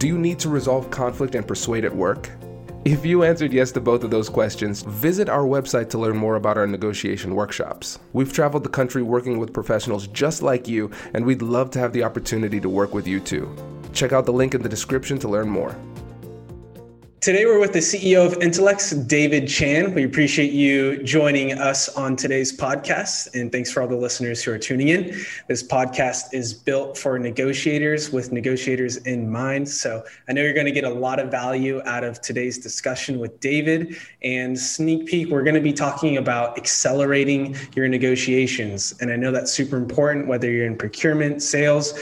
Do you need to resolve conflict and persuade at work? If you answered yes to both of those questions, visit our website to learn more about our negotiation workshops. We've traveled the country working with professionals just like you, and we'd love to have the opportunity to work with you too. Check out the link in the description to learn more. Today, we're with the CEO of Intellext, David Chan. We appreciate you joining us on today's podcast. And thanks for all the listeners who are tuning in. This podcast is built for negotiators with negotiators in mind. So I know you're going to get a lot of value out of today's discussion with David. And sneak peek, we're going to be talking about accelerating your negotiations. And I know that's super important, whether you're in procurement, sales,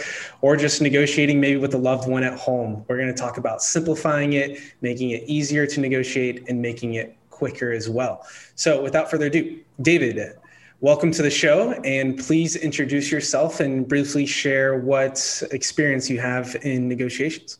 or just negotiating maybe with a loved one at home. We're going to talk about simplifying it, making it easier to negotiate, and making it quicker as well. So, without further ado, David, welcome to the show. And please introduce yourself and briefly share what experience you have in negotiations.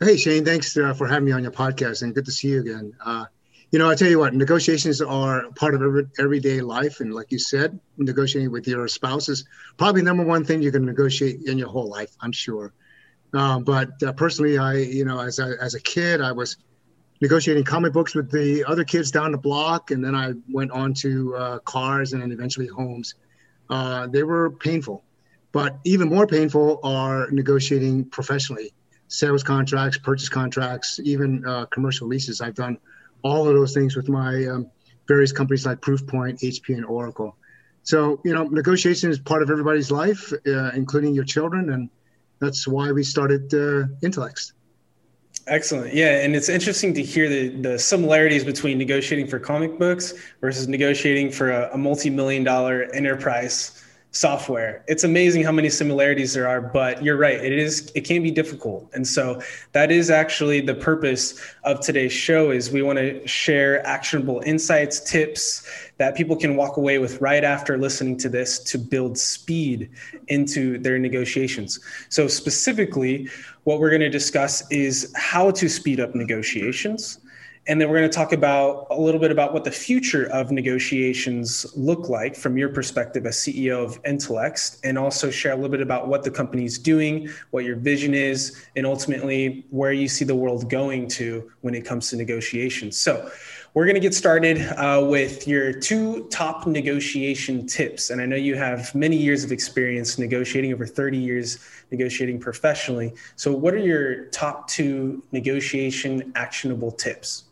Hey, Shane, thanks uh, for having me on your podcast and good to see you again. Uh, you know, I tell you what, negotiations are part of every, everyday life. And like you said, negotiating with your spouse is probably number one thing you can negotiate in your whole life, I'm sure. Uh, but uh, personally, I, you know, as a, as a kid, I was negotiating comic books with the other kids down the block. And then I went on to uh, cars and then eventually homes. Uh, they were painful. But even more painful are negotiating professionally sales contracts, purchase contracts, even uh, commercial leases. I've done all of those things with my um, various companies like Proofpoint, HP, and Oracle. So, you know, negotiation is part of everybody's life, uh, including your children. And that's why we started uh, Intellext. Excellent. Yeah. And it's interesting to hear the, the similarities between negotiating for comic books versus negotiating for a, a multi million dollar enterprise software. It's amazing how many similarities there are, but you're right. It is it can be difficult. And so that is actually the purpose of today's show is we want to share actionable insights, tips that people can walk away with right after listening to this to build speed into their negotiations. So specifically, what we're going to discuss is how to speed up negotiations and then we're going to talk about a little bit about what the future of negotiations look like from your perspective as CEO of Intellext, and also share a little bit about what the company is doing, what your vision is, and ultimately where you see the world going to when it comes to negotiations. So we're going to get started uh, with your two top negotiation tips. And I know you have many years of experience negotiating, over 30 years negotiating professionally. So, what are your top two negotiation actionable tips?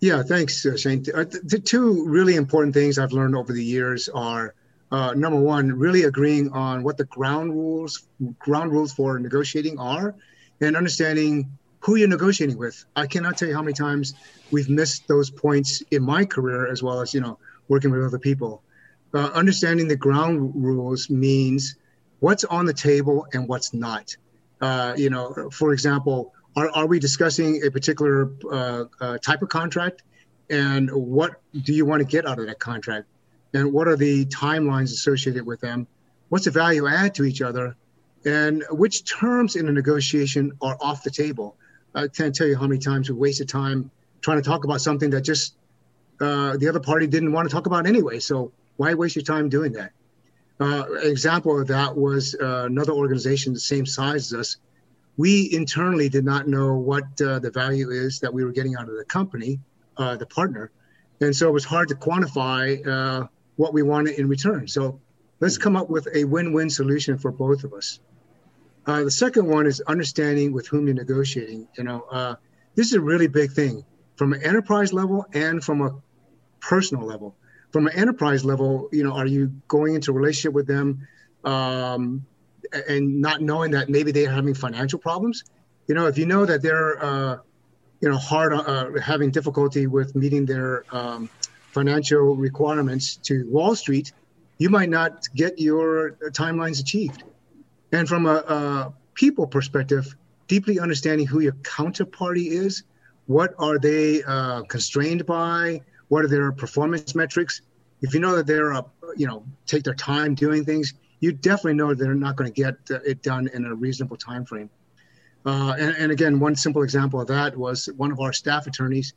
Yeah, thanks, uh, Shane. Uh, the two really important things I've learned over the years are uh, number one, really agreeing on what the ground rules ground rules for negotiating are, and understanding who you're negotiating with. I cannot tell you how many times we've missed those points in my career, as well as you know working with other people. Uh, understanding the ground rules means what's on the table and what's not. Uh, you know, for example, are, are we discussing a particular uh, uh, type of contract? And what do you want to get out of that contract? And what are the timelines associated with them? What's the value add to each other? And which terms in a negotiation are off the table? I can't tell you how many times we wasted time trying to talk about something that just uh, the other party didn't want to talk about anyway. So why waste your time doing that? Uh, example of that was uh, another organization the same size as us we internally did not know what uh, the value is that we were getting out of the company, uh, the partner. And so it was hard to quantify uh, what we wanted in return. So let's come up with a win win solution for both of us. Uh, the second one is understanding with whom you're negotiating. You know, uh, this is a really big thing from an enterprise level and from a personal level. From an enterprise level, you know, are you going into a relationship with them um, and not knowing that maybe they're having financial problems. You know, if you know that they're, uh, you know, hard uh, having difficulty with meeting their um, financial requirements to Wall Street, you might not get your timelines achieved. And from a, a people perspective, deeply understanding who your counterparty is, what are they uh, constrained by, what are their performance metrics. If you know that they're, uh, you know, take their time doing things, you definitely know they're not going to get it done in a reasonable time frame. Uh, and, and, again, one simple example of that was one of our staff attorneys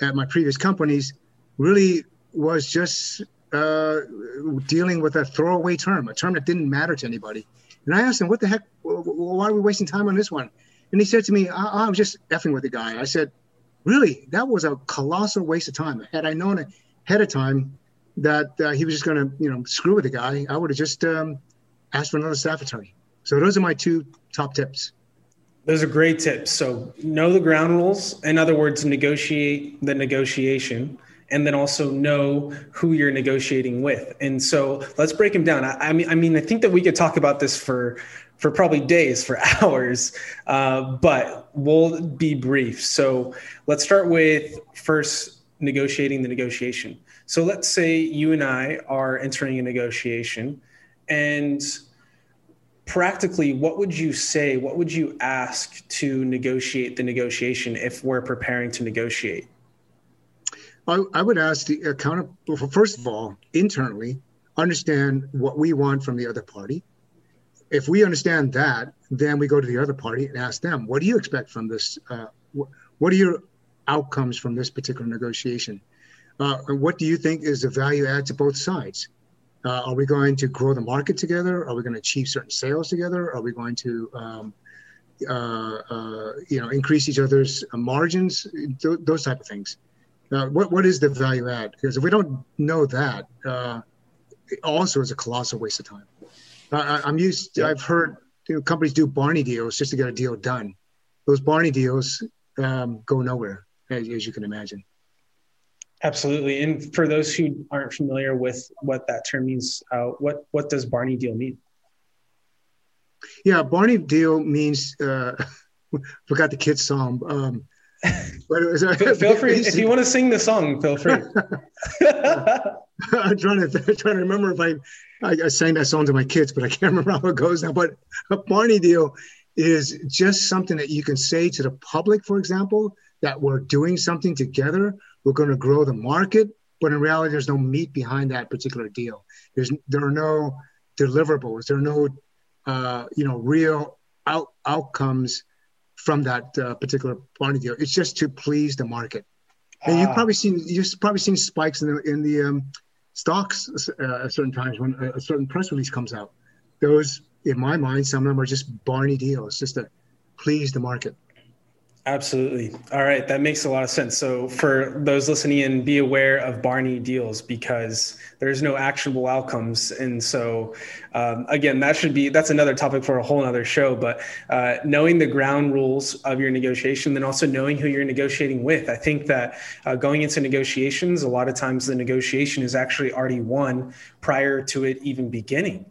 at my previous companies really was just uh, dealing with a throwaway term, a term that didn't matter to anybody. And I asked him, "What the heck? Why are we wasting time on this one?" And he said to me, "I, I was just effing with the guy." I said, "Really? That was a colossal waste of time. Had I known ahead of time that uh, he was just going to, you know, screw with the guy, I would have just um, asked for another staff attorney." So those are my two top tips. Those are great tips. So know the ground rules. In other words, negotiate the negotiation and then also know who you're negotiating with. And so let's break them down. I, I mean, I mean, I think that we could talk about this for for probably days, for hours, uh, but we'll be brief. So let's start with first negotiating the negotiation. So let's say you and I are entering a negotiation, and practically, what would you say? What would you ask to negotiate the negotiation if we're preparing to negotiate? I, I would ask the account first of all internally understand what we want from the other party. If we understand that, then we go to the other party and ask them, "What do you expect from this? Uh, what are your outcomes from this particular negotiation? Uh, what do you think is the value add to both sides? Uh, are we going to grow the market together? Are we going to achieve certain sales together? Are we going to um, uh, uh, you know increase each other's margins? Th- those type of things. Uh, what what is the value add? Because if we don't know that, uh, it also is a colossal waste of time. I, am used. To, I've heard you know, companies do Barney deals just to get a deal done. Those Barney deals um, go nowhere, as, as you can imagine. Absolutely. And for those who aren't familiar with what that term means, uh, what what does Barney deal mean? Yeah, Barney deal means uh, forgot the kids song. Um, feel, feel free if you want to sing the song. Feel free. I'm trying to trying to remember if I, I, I sang that song to my kids, but I can't remember how it goes now. But a Barney deal is just something that you can say to the public, for example, that we're doing something together. We're going to grow the market, but in reality, there's no meat behind that particular deal. There's there are no deliverables. There are no uh, you know real out, outcomes from that uh, particular Barney deal. It's just to please the market. And you've ah. probably seen you've probably seen spikes in the in the um, stocks uh, at certain times when a, a certain press release comes out. Those, in my mind, some of them are just Barney deals, just to please the market. Absolutely. All right. That makes a lot of sense. So, for those listening in, be aware of Barney deals because there's no actionable outcomes. And so, um, again, that should be that's another topic for a whole other show. But uh, knowing the ground rules of your negotiation, then also knowing who you're negotiating with. I think that uh, going into negotiations, a lot of times the negotiation is actually already won prior to it even beginning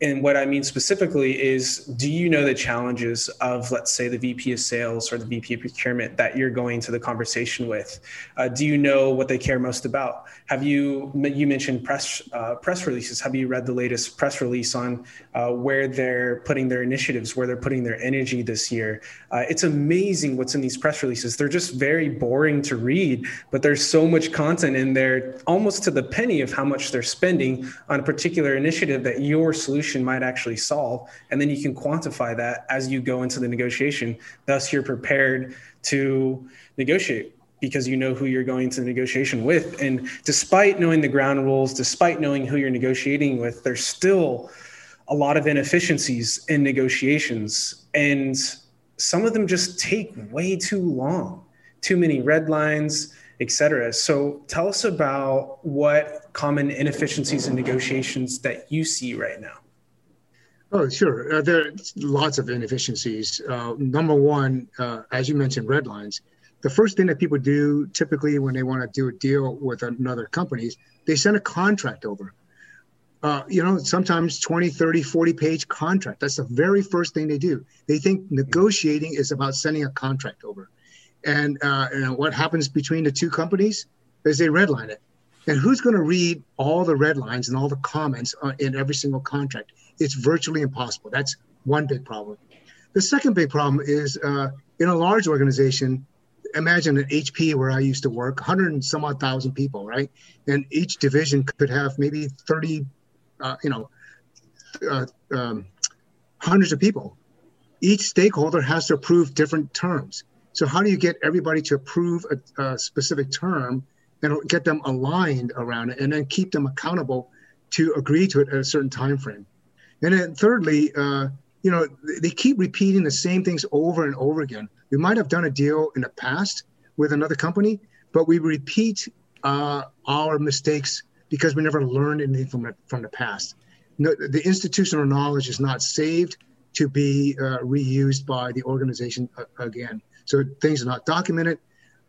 and what I mean specifically is do you know the challenges of, let's say, the VP of sales or the VP of procurement that you're going to the conversation with? Uh, do you know what they care most about? Have you, you mentioned press, uh, press releases. Have you read the latest press release on uh, where they're putting their initiatives, where they're putting their energy this year? Uh, it's amazing what's in these press releases. They're just very boring to read, but there's so much content in there, almost to the penny of how much they're spending on a particular initiative that your solution might actually solve. And then you can quantify that as you go into the negotiation. Thus, you're prepared to negotiate because you know who you're going to the negotiation with. And despite knowing the ground rules, despite knowing who you're negotiating with, there's still a lot of inefficiencies in negotiations. And some of them just take way too long, too many red lines, etc. So tell us about what common inefficiencies in negotiations that you see right now. Oh, sure. Uh, there are lots of inefficiencies. Uh, number one, uh, as you mentioned, red lines. The first thing that people do typically when they want to do a deal with another company is they send a contract over. uh, you know, sometimes 20, 30, 40 page contract. That's the very first thing they do. They think negotiating is about sending a contract over. And, uh, and what happens between the two companies is they redline it. And who's going to read all the red lines and all the comments in every single contract? It's virtually impossible. That's one big problem. The second big problem is uh, in a large organization, imagine an HP where I used to work, 100 and some odd thousand people, right? And each division could have maybe 30, uh, you know, uh, um, hundreds of people. Each stakeholder has to approve different terms. So how do you get everybody to approve a, a specific term and get them aligned around it, and then keep them accountable to agree to it at a certain time frame? And then thirdly, uh, you know, they keep repeating the same things over and over again. We might have done a deal in the past with another company, but we repeat uh, our mistakes because we never learned anything from it from the past. No, the institutional knowledge is not saved to be uh, reused by the organization uh, again. So things are not documented,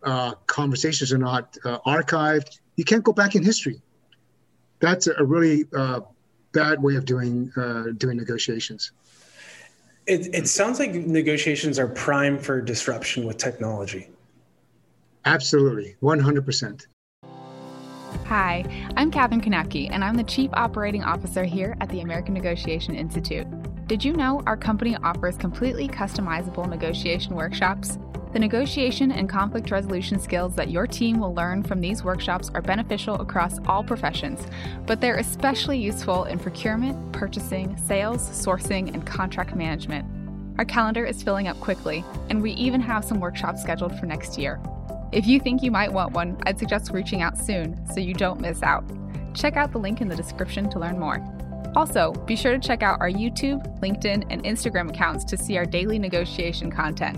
uh, conversations are not uh, archived. You can't go back in history. That's a really uh, bad way of doing uh, doing negotiations. It, it sounds like negotiations are prime for disruption with technology. Absolutely, 100%. Hi, I'm Katherine Knapke, and I'm the Chief Operating Officer here at the American Negotiation Institute. Did you know our company offers completely customizable negotiation workshops? The negotiation and conflict resolution skills that your team will learn from these workshops are beneficial across all professions, but they're especially useful in procurement, purchasing, sales, sourcing, and contract management. Our calendar is filling up quickly, and we even have some workshops scheduled for next year. If you think you might want one, I'd suggest reaching out soon so you don't miss out. Check out the link in the description to learn more. Also, be sure to check out our YouTube, LinkedIn, and Instagram accounts to see our daily negotiation content.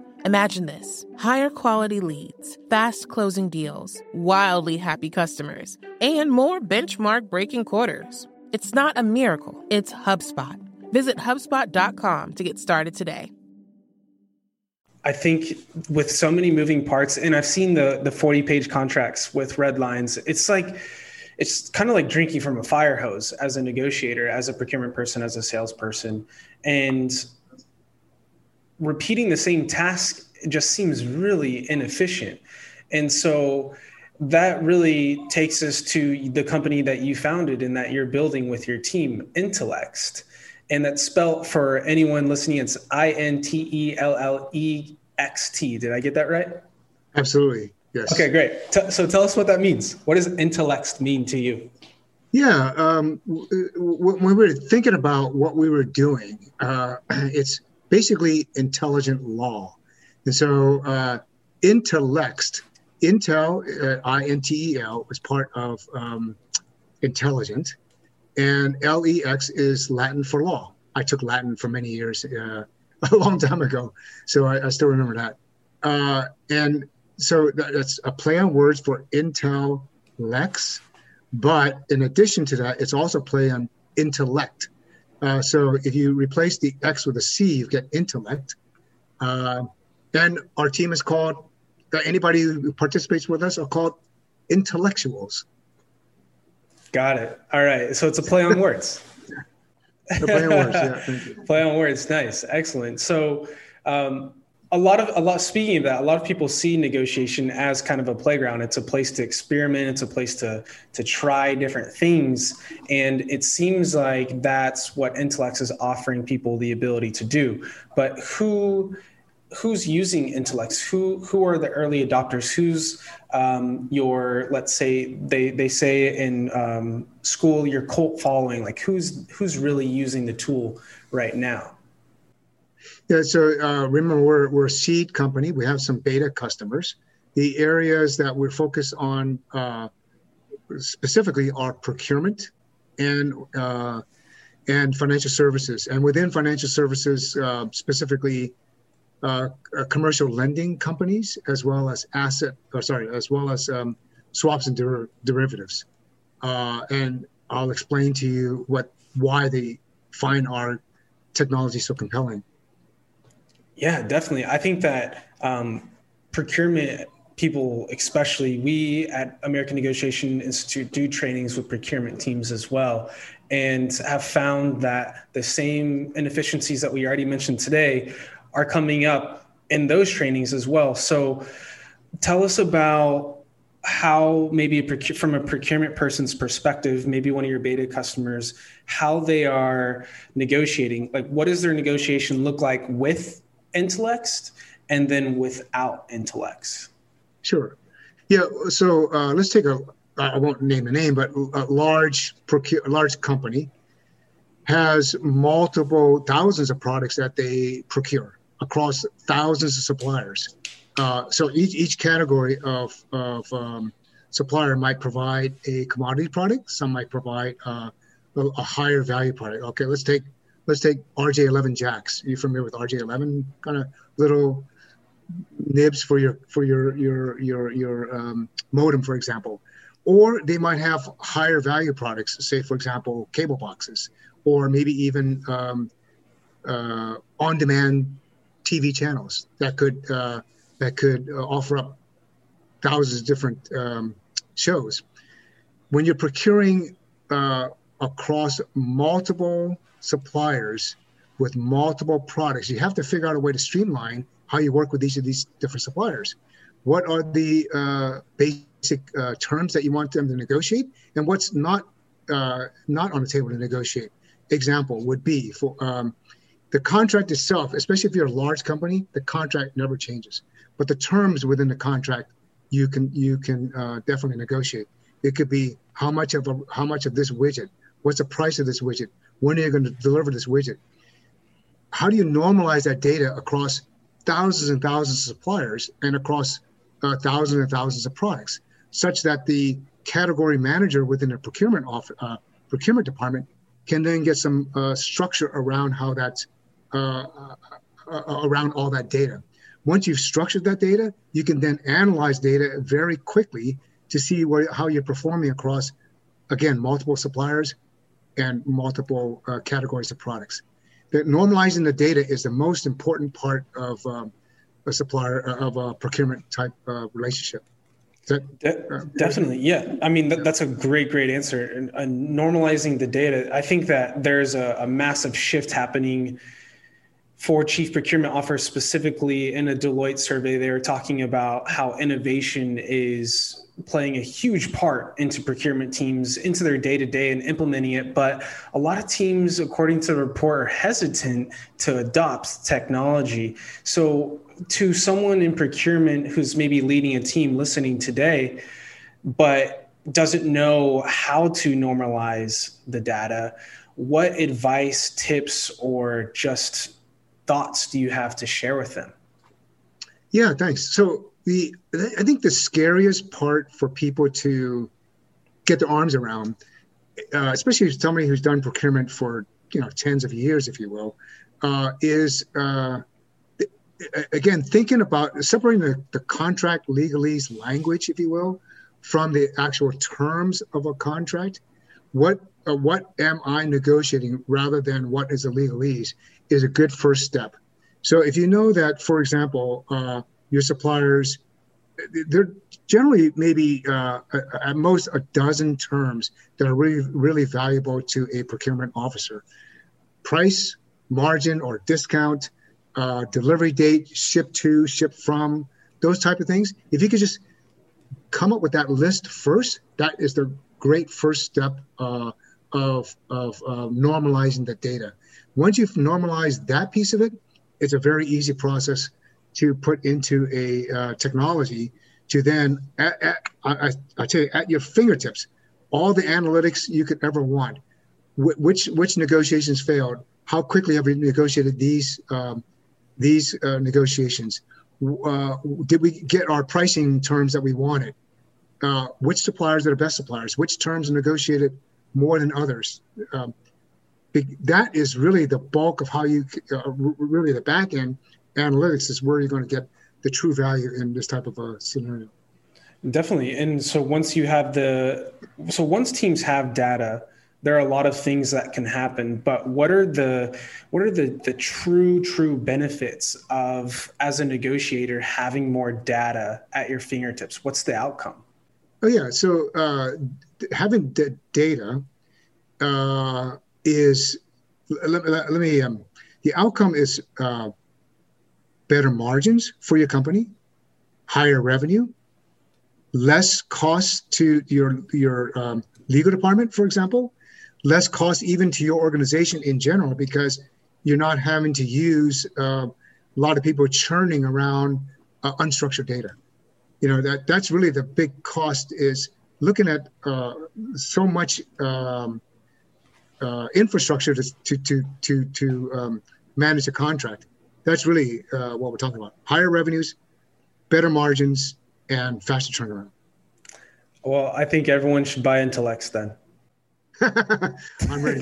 Imagine this higher quality leads, fast closing deals, wildly happy customers, and more benchmark breaking quarters. It's not a miracle, it's HubSpot. Visit HubSpot.com to get started today. I think with so many moving parts, and I've seen the the 40 page contracts with red lines, it's like it's kind of like drinking from a fire hose as a negotiator, as a procurement person, as a salesperson. And repeating the same task just seems really inefficient. And so that really takes us to the company that you founded and that you're building with your team, Intellext. And that's spelled for anyone listening, it's I N T E L L E X T. Did I get that right? Absolutely. Yes. Okay, great. T- so tell us what that means. What does Intellext mean to you? Yeah, um, when we were thinking about what we were doing, uh, it's basically intelligent law. And so uh, Intel, uh, I-N-T-E-L, is part of um, intelligent, and L-E-X is Latin for law. I took Latin for many years, uh, a long time ago, so I, I still remember that. Uh, and so that, that's a play on words for Intel Lex, but in addition to that, it's also play on intellect. Uh, so if you replace the X with a C, you get intellect. Uh, and our team is called, uh, anybody who participates with us are called intellectuals. Got it. All right. So it's a play on words. play on words, yeah. Play on words. Nice. Excellent. So, um, a lot of a lot speaking of that a lot of people see negotiation as kind of a playground it's a place to experiment it's a place to to try different things and it seems like that's what Intellext is offering people the ability to do but who who's using Intellext? Who who are the early adopters? Who's um, your let's say they they say in um, school your cult following? Like who's who's really using the tool right now? Yeah, so uh, remember we're we're a seed company. We have some beta customers. The areas that we're focused on uh, specifically are procurement and uh, and financial services, and within financial services uh, specifically uh, uh, commercial lending companies as well as asset, or sorry, as well as um, swaps and der- derivatives. And I'll explain to you what why they find our technology so compelling. Yeah, definitely. I think that um, procurement people, especially we at American Negotiation Institute, do trainings with procurement teams as well, and have found that the same inefficiencies that we already mentioned today are coming up in those trainings as well. So tell us about how maybe a from a procurement person's perspective maybe one of your beta customers how they are negotiating like what does their negotiation look like with Intellext and then without Intellext? sure yeah so uh, let's take a i won't name a name but a large procure, large company has multiple thousands of products that they procure across thousands of suppliers. Uh, so each, each category of, of um, supplier might provide a commodity product. Some might provide uh, a, a, higher value product. Okay, let's take let's take RJ11 jacks. Are you familiar with RJ11? Kind of little nibs for your for your your your your um, modem, for example. Or they might have higher value products, say for example cable boxes, or maybe even um, uh, on-demand TV channels that could uh, that could uh, offer up thousands of different um, shows. When you're procuring uh, across multiple suppliers with multiple products, you have to figure out a way to streamline how you work with each of these different suppliers. What are the uh, basic uh, terms that you want them to negotiate, and what's not uh, not on the table to negotiate? Example would be for um, the contract itself, especially if you're a large company, the contract never changes. But the terms within the contract, you can you can uh, definitely negotiate. It could be how much of a, how much of this widget, what's the price of this widget, when are you going to deliver this widget? How do you normalize that data across thousands and thousands of suppliers and across uh, thousands and thousands of products, such that the category manager within a procurement uh, procurement department can then get some uh, structure around how that's uh, uh, uh, around all that data. Once you've structured that data, you can then analyze data very quickly to see how you're performing across, again, multiple suppliers and multiple uh, categories of products. That normalizing the data is the most important part of um, a supplier of a procurement type uh, relationship. That, De- definitely, yeah. I mean, that, that's a great, great answer. And, and, normalizing the data, I think that there's a, a massive shift happening for chief procurement officers specifically in a Deloitte survey, they were talking about how innovation is playing a huge part into procurement teams, into their day to day and implementing it. But a lot of teams, according to the report, are hesitant to adopt technology. So, to someone in procurement who's maybe leading a team listening today, but doesn't know how to normalize the data, what advice, tips, or just thoughts do you have to share with them? Yeah, thanks. So the I think the scariest part for people to get their arms around, uh, especially somebody who's done procurement for you know tens of years, if you will, uh, is uh, again thinking about separating the, the contract legalese language, if you will, from the actual terms of a contract. What uh, what am I negotiating rather than what is a legalese is a good first step. So if you know that, for example, uh, your suppliers, they're generally maybe uh, at most a dozen terms that are really really valuable to a procurement officer: price, margin or discount, uh, delivery date, ship to, ship from, those type of things. If you could just come up with that list first, that is the great first step uh, of of normalizing the data. Once you've normalized that piece of it, it's a very easy process to put into a uh, technology to then, at, at, I, I tell you, at your fingertips, all the analytics you could ever want. Wh- which which negotiations failed? How quickly have we negotiated these um, these uh, negotiations? Uh, did we get our pricing terms that we wanted? Uh, which suppliers are the best suppliers? Which terms negotiated more than others? Um, that is really the bulk of how you uh, really the back end analytics is where you're going to get the true value in this type of a scenario. Definitely. And so once you have the, so once teams have data, there are a lot of things that can happen but what are the what are the the true true benefits of as a negotiator having more data at your fingertips what's the outcome oh yeah so uh, having the data uh, is let, let, let me um, the outcome is uh, better margins for your company, higher revenue, less cost to your your um, legal department, for example, less cost even to your organization in general because you're not having to use uh, a lot of people churning around uh, unstructured data. You know that that's really the big cost is looking at uh, so much um, uh, infrastructure to to to to, to um, manage a contract that's really uh, what we're talking about. Higher revenues, better margins, and faster turnaround. Well, I think everyone should buy Intellext then. I'm ready.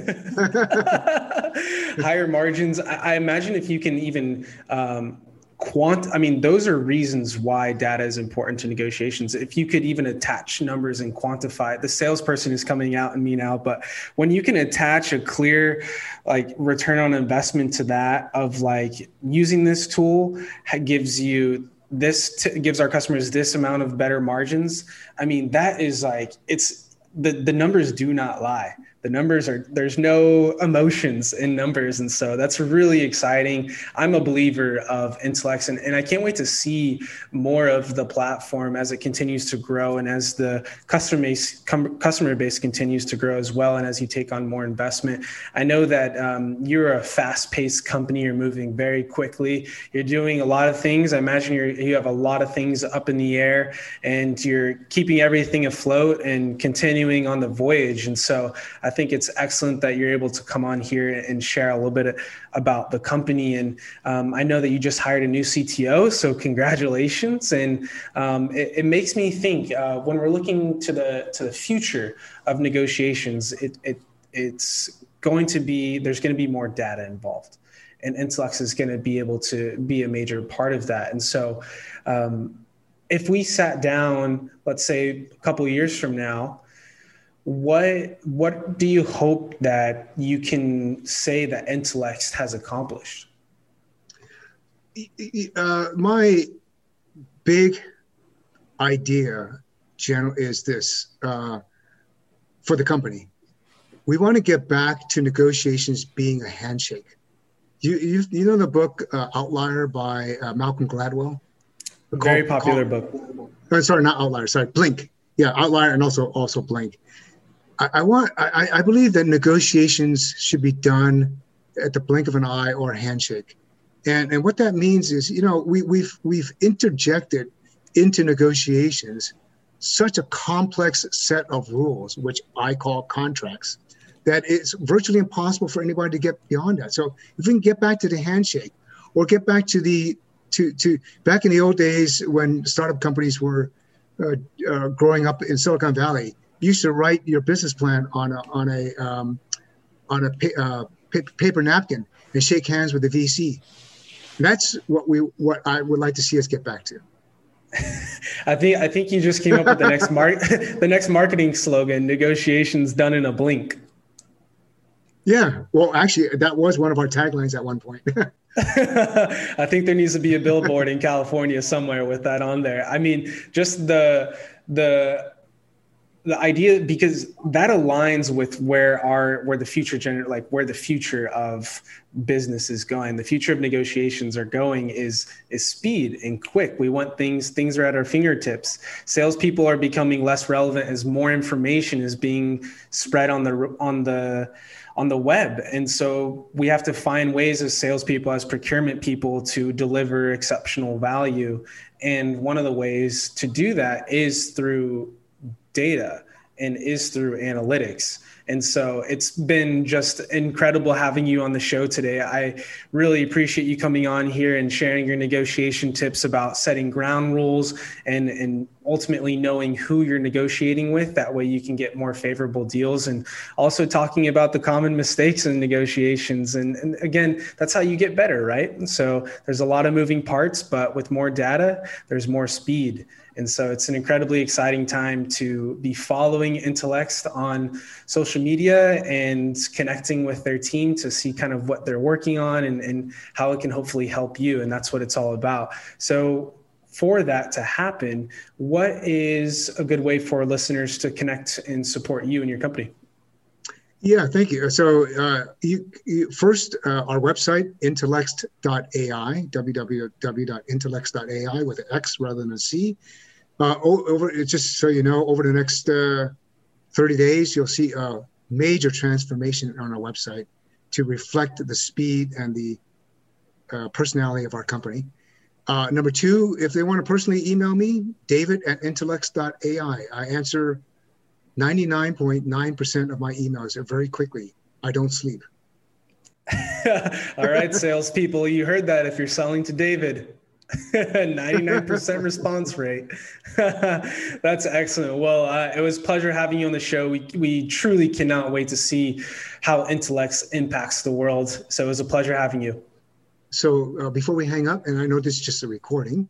Higher margins. I, I, imagine if you can even um, quant i mean those are reasons why data is important to negotiations. If you could even attach numbers and quantify the salesperson is coming out and me now but when you can attach a clear like return on investment to that of like using this tool gives you this t- gives our customers this amount of better margins i mean that is like it's the the numbers do not lie the numbers are there's no emotions in numbers. And so that's really exciting. I'm a believer of Intellext and, and i can't wait to see more of the platform as it continues to grow and as the customer base customer base continues to grow as well and as you take on more investment. I know that um, you're a fast-paced company. You're moving very quickly. You're doing a lot of things. I imagine you you have a lot of things up in the air and you're keeping everything afloat and continuing on the voyage. And so I think it's excellent that you're able to come on here and share a little bit about the company. And um, I know that you just hired a new CTO, so congratulations. And um, it, it, makes me think uh, when we're looking to the to the future of negotiations, it, it it's going to be there's going to be more data involved and Intellext is going to be able to be a major part of that. And so, um, if we sat down, let's say a couple years from now, what what do you hope that you can say that Intellext has accomplished? Uh, my big idea, general, is this uh, for the company. We want to get back to negotiations being a handshake. You you, you know the book uh, Outlier by uh, Malcolm Gladwell. Very popular book. Oh, sorry, not Outlier. Sorry, Blink. Yeah, Outlier and also also Blink. I, I want I, I believe that negotiations should be done at the blink of an eye or a handshake. And and what that means is, you know, we, we've we've interjected into negotiations such a complex set of rules, which I call contracts, that it's virtually impossible for anybody to get beyond that. So if we can get back to the handshake, or get back to the to to back in the old days when startup companies were uh, uh, growing up in Silicon Valley, you should write your business plan on a on a um, on a pa- uh, pa- paper napkin and shake hands with the VC. That's what we what I would like to see us get back to. I think I think you just came up with the next mark the next marketing slogan: negotiations done in a blink. Yeah, well, actually, that was one of our taglines at one point. I think there needs to be a billboard in California somewhere with that on there. I mean, just the the the idea because that aligns with where our where the future gener like where the future of business is going. The future of negotiations are going is is speed and quick. We want things things are at our fingertips. Salespeople are becoming less relevant as more information is being spread on the on the on the web. And so we have to find ways as salespeople as procurement people to deliver exceptional value. And one of the ways to do that is through data and is through analytics. And so it's been just incredible having you on the show today. I really appreciate you coming on here and sharing your negotiation tips about setting ground rules and, and ultimately knowing who you're negotiating with. That way you can get more favorable deals and also talking about the common mistakes in negotiations. And, and again, that's how you get better, right? And so there's a lot of moving parts, but with more data, there's more speed. And so it's an incredibly exciting time to be following Intellext on social media and connecting with their team to see kind of what they're working on and, and how it can hopefully help you. And that's what it's all about. So for that to happen, what is a good way for listeners to connect and support you and your company? Yeah, thank you. So, uh, you, you, first, uh, our website, intellext.ai, www.intellext.ai with an X rather than a C. Uh, over just so you know, over the next uh, 30 days, you'll see a major transformation on our website to reflect the speed and the uh, personality of our company. Uh, number two, if they want to personally email me, david at intellext.ai. I answer 99.9% of my emails very quickly. I don't sleep. All right, salespeople, you heard that. If you're selling to David, 99% response rate. That's excellent. Well, uh, it was a pleasure having you on the show. We, we truly cannot wait to see how Intellext impacts the world. So it was a pleasure having you. So uh, before we hang up, and I know this is just a recording,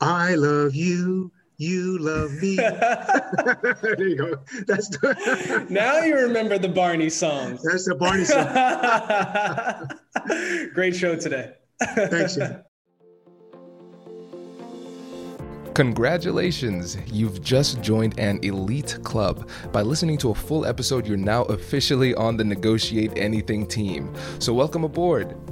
I love you. You love me. there you go. That's the now you remember the Barney song. That's the Barney song. Great show today. Thanks. Yeah. Congratulations! You've just joined an elite club. By listening to a full episode, you're now officially on the Negotiate Anything team. So, welcome aboard.